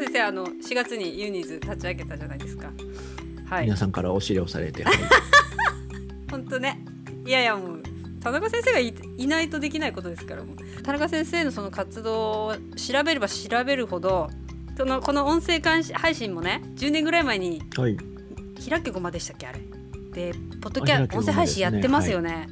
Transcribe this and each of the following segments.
中先生あの4月にユニーズ立ち上げたじゃないですか。はい。皆さんからお指令をされて、は い本当ね。いやいやもう田中先生がいいないとできないことですからもう。田中先生のその活動を調べれば調べるほどそのこの音声監視配信もね10年ぐらい前にはい、開けごまでしたっけあれ。でポッドキャあ開けごまですね。音声配信やってますよね。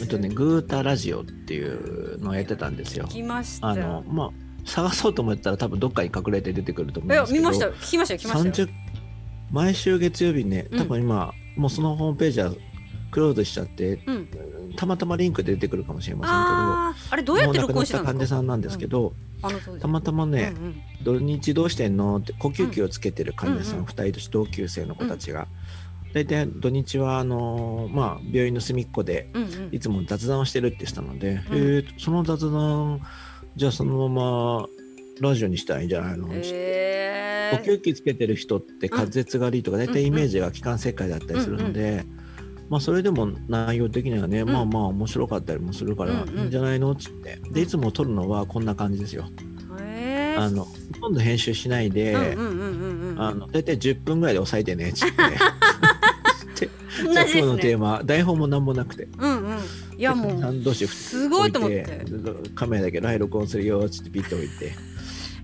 えっとね、グータラジオっていうのをやってたんですよ。聞。きました。あの、まあ、探そうと思ったら多分どっかに隠れて出てくると思うんですけど。見ました。よ聞きましたよ聞きましたよ。30毎週月曜日ね、うん。多分今、もうそのホームページはクローズしちゃって、うん。たまたまリンクで出てくるかもしれまあーあれどうせんけど、やって録音した患者さんなんですけど、あの当時。たまたまね、うんうん。土日どうしてんのって呼吸器をつけてる患者さうんん。2人と同級生の子たちが、大体土日はあのーまあ、病院の隅っこでうんうん。いつも雑談をしてるって言ってたので、うん。えーその雑談じゃあそのままラジオにしたらいいんじゃないの、え呼吸器つけてる人って滑舌が悪いとか大体イメージが気管切開だったりするので、まあそれでも内容的にはね、ん。まあまあ面白かったりもするからいいんじゃないの？っつって。でいつも撮るのはこんな感じですよ。あのほとんど編集しないで、大体10分ぐらいで抑えてねっつって。じゃあ今日のテねーマ、台本も何もなくて。うんうんいやもうすごいと思って。カメラだけライ録音するよっつってピッと置いて。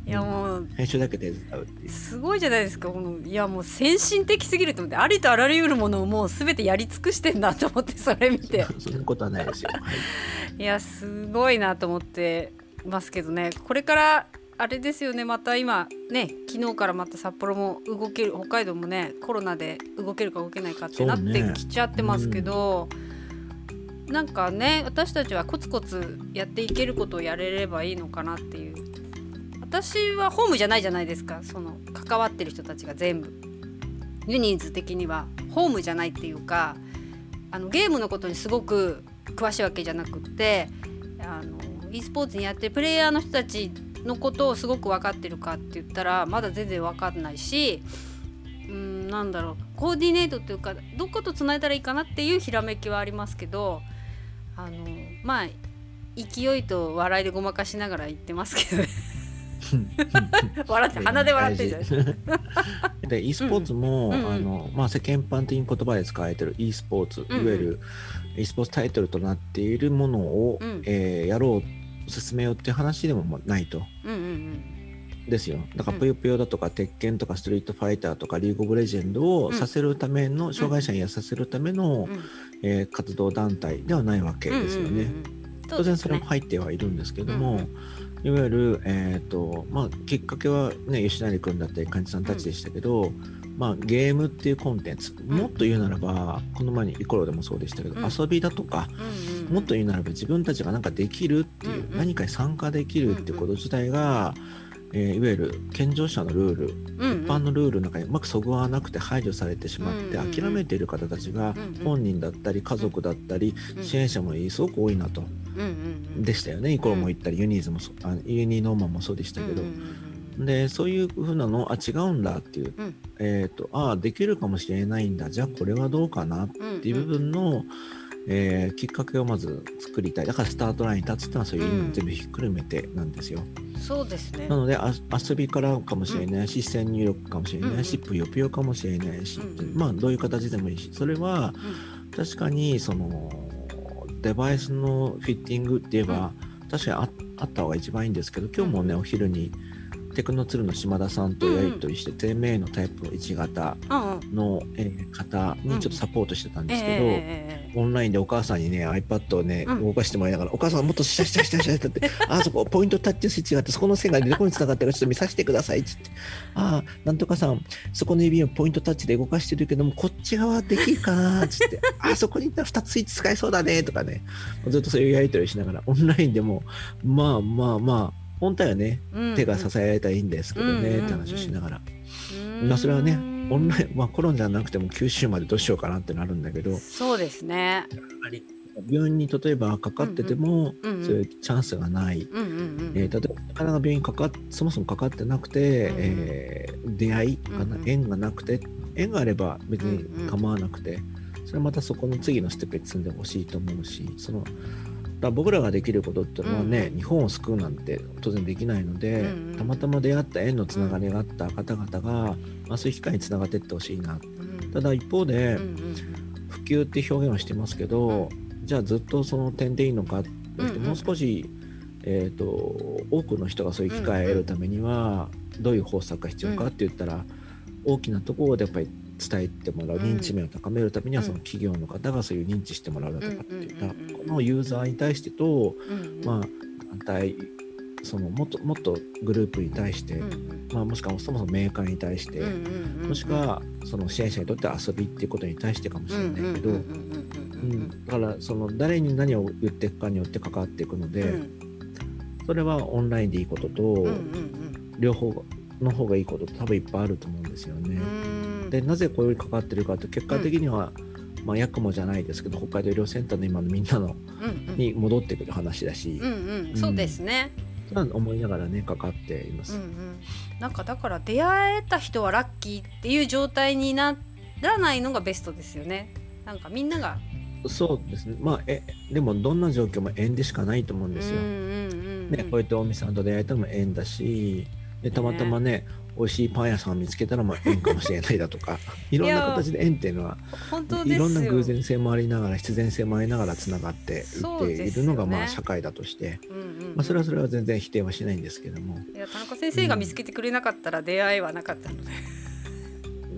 いやもう編集だけ手伝うってすごいじゃないですか。このいやもう先進的すぎると思って。ありとあらゆるものをもう全てやり尽くしてんだと思ってそれ見て。そんなことはないですよ、はい、いやすごいなと思ってますけどね。これからあれですよね。また今ね昨日からまた札幌も動ける北海道もねコロナで動けるか動けないかってなってきちゃってますけど、なんかね私たちはコツコツやっていけることをやれればいいのかなっていう。私はホームじゃないじゃないですか。その関わってる人たちが全部。ユニーズ的には。ホームじゃないっていうかあのゲームのことにすごく詳しいわけじゃなくってあの e スポーツにやってるプレイヤーの人たちのことをすごく分かってるかって言ったらまだ全然分かんないしうんなんだろう。コーディネートっていうかどことつないだらいいかなっていうひらめきはありますけどあのまあ勢いと笑いでごまかしながら言ってますけどね。笑って鼻で笑ってるじゃない。で e スポーツも、うんうんあのまあ、世間一般的に言葉で使われてる e スポーツ、うん。うんいわゆる e スポーツタイトルとなっているものを、うん。えーやろう進めようっていう話でもないと。うんうんですよ。だからうん。ぷよぷよだとか鉄拳とかストリートファイターとかリーグオブレジェンドをさせるための、障害者にやさせるための、えー活動団体ではないわけですよね。当然それも入ってはいるんですけども、いわゆる、えーとまあ、きっかけは、ね、吉成君だったり患者さんたちでしたけど、まあ、ゲームっていうコンテンツもっと言うならば、この前にイコロでもそうでしたけど、うん。遊びだとか、もっと言うならば自分たちが何かできるっていう、何かに参加できるっていうこと自体が、えーいわゆる健常者のルール、うんうん。一般のルールの中にうまくそぐわなくて排除されてしまって、うんうんうん。諦めている方たちが、うんうん本人だったり家族だったり、うん。支援者もすごく多いなと。うんうんうん。でしたよね、イコロも言ったり、ユニーズもそあユニノーマンもそうでしたけど、うんうんでそういうふうなのあ違うんだっていう、うん。えっ、とああできるかもしれないんだ。じゃあこれはどうかなっうんていう部分の、えーきっかけをまず作りたい。だからスタートラインに立つっていうのはそういう意味うん。も全部ひっくるめてなんですよ、そうですね。なのであ遊びからかもしれないし、視線入力かもしれないし、うんぷよぷよかもしれないし、うんうん。まあどういう形でもいいしそれは確かにそのデバイスのフィッティングって言えば、確かにああった方が一番いいんですけど今日もね、うん。お昼にテクノツルの島田さんとやり取りして、低迷のタイプ1型の、えー方にちょっとサポートしてたんえですけど、えオンラインでお母さんにね iPad をね、うん。動かしてもらいながら「お母さんもっと下下下下下」って「あそこポイントタッチスイッチがあってそこの線がどこに繋がってるかちょっと見させてください」っつって「ああなんとかさんそこの指をポイントタッチで動かしてるけどもこっち側できるかな」っつって「あそこに行ったら2スイッチ使えそうだね」とかね。ずっとそういうやり取りしながらオンラインでもまあまあまあ本当はねうん。手が支えられたらいいんですけどね、うんって話をしながら、うん。まあそれはねオンライン、まあ、コロナじゃなくても九州までどうしようかなってなるんだけどそうですね。病院に例えばかかってても、そういうチャンスがない、うえー例えばなかなか病院にかかっそもそもかかってなくて、うんえー出会いかな、縁がなくて縁があれば別に構わなくて、それはまたそこの次のステップに積んでほしいと思うしそのら僕らができることっていうのはね、うん。うん日本を救うなんて当然できないので、うんうん。たまたま出会った縁のつながりがあった方々が、まあ、そういう機会につながっていってほしいな。うん。ただ一方で、うんうん。普及って表現をしてますけど、じゃあずっとその点でいいのかって、うんうん。もう少し、えー、と多くの人がそういう機会を得るためにはどういう方策が必要かって言ったら、大きなところでやっぱり伝えてもらううん。認知面を高めるためにはうん。その企業の方がそういう認知してもらうだとかっていうんうんうんうんこのユーザーに対してと、まあ団体そのもっともっとグループに対して、まあ、もしくはそもそもメーカーに対して、もしくはその支援者にとっては遊びっていうことに対してかもしれないけど、うんだからその誰に何を言っていくかによって関わっていくので、それはオンラインでいいことと、両方の方がいいことと多分いっぱいあると思うんですよね。うん。でなぜこういう関わってるかと結果的には、まあ、ヤクモじゃないですけど北海道医療センターの今のみんなのうんうん。に戻ってくる話だし、うんうん。そうですね。思いながらね関わっています。うんうん。なんかだから出会えた人はラッキーっていう状態にならないのがベストですよね。なんかみんなが。そうですね。まあえでもどんな状況も縁でしかないと思うんですよ。うんうんうんうん。ね、こうやって大見さんと出会えたのも縁だしでたまたまね美味しいパン屋さんを見つけたらまあ縁かもしれないだとか いろんな形で縁っていうのは本当ですよ。いろんな偶然性もありながら必然性もありながらつながっていっているのがまあ社会だとして、うんうんうん。まあ、それはそれは全然否定はしないんですけども。いや田中先生が見つけてくれなかったら出会いはなかったので、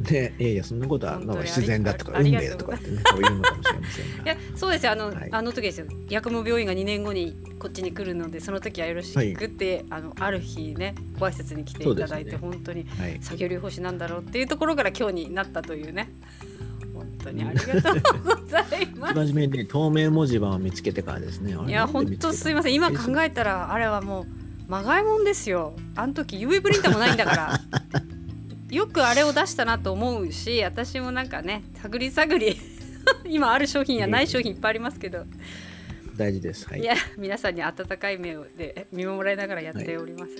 でいやいやそんなことはなんか必然だとか運命だとかってねこう言うのかもしれませんいがやそうですよ。あの,、はい。あの時ですよ。八雲病院が2年後にこっちに来るのでその時はよろしくって、あのある日ねご挨拶に来ていただいて、ね。本当にはい。作業療法士なんだろうっていうところから今日になったというね。本当にありがとうございます。真面目にね透明文字盤を見つけてからですねいや本当すいません。今考えたらあれはもうまがいもんですよ。あの時 UV プリンターもないんだから よくあれを出したなと思うし私もなんかね探り探り 今ある商品やない商品いっぱいありますけど、大事です。はい。い、や皆さんに温かい目をで見守られながらやっております、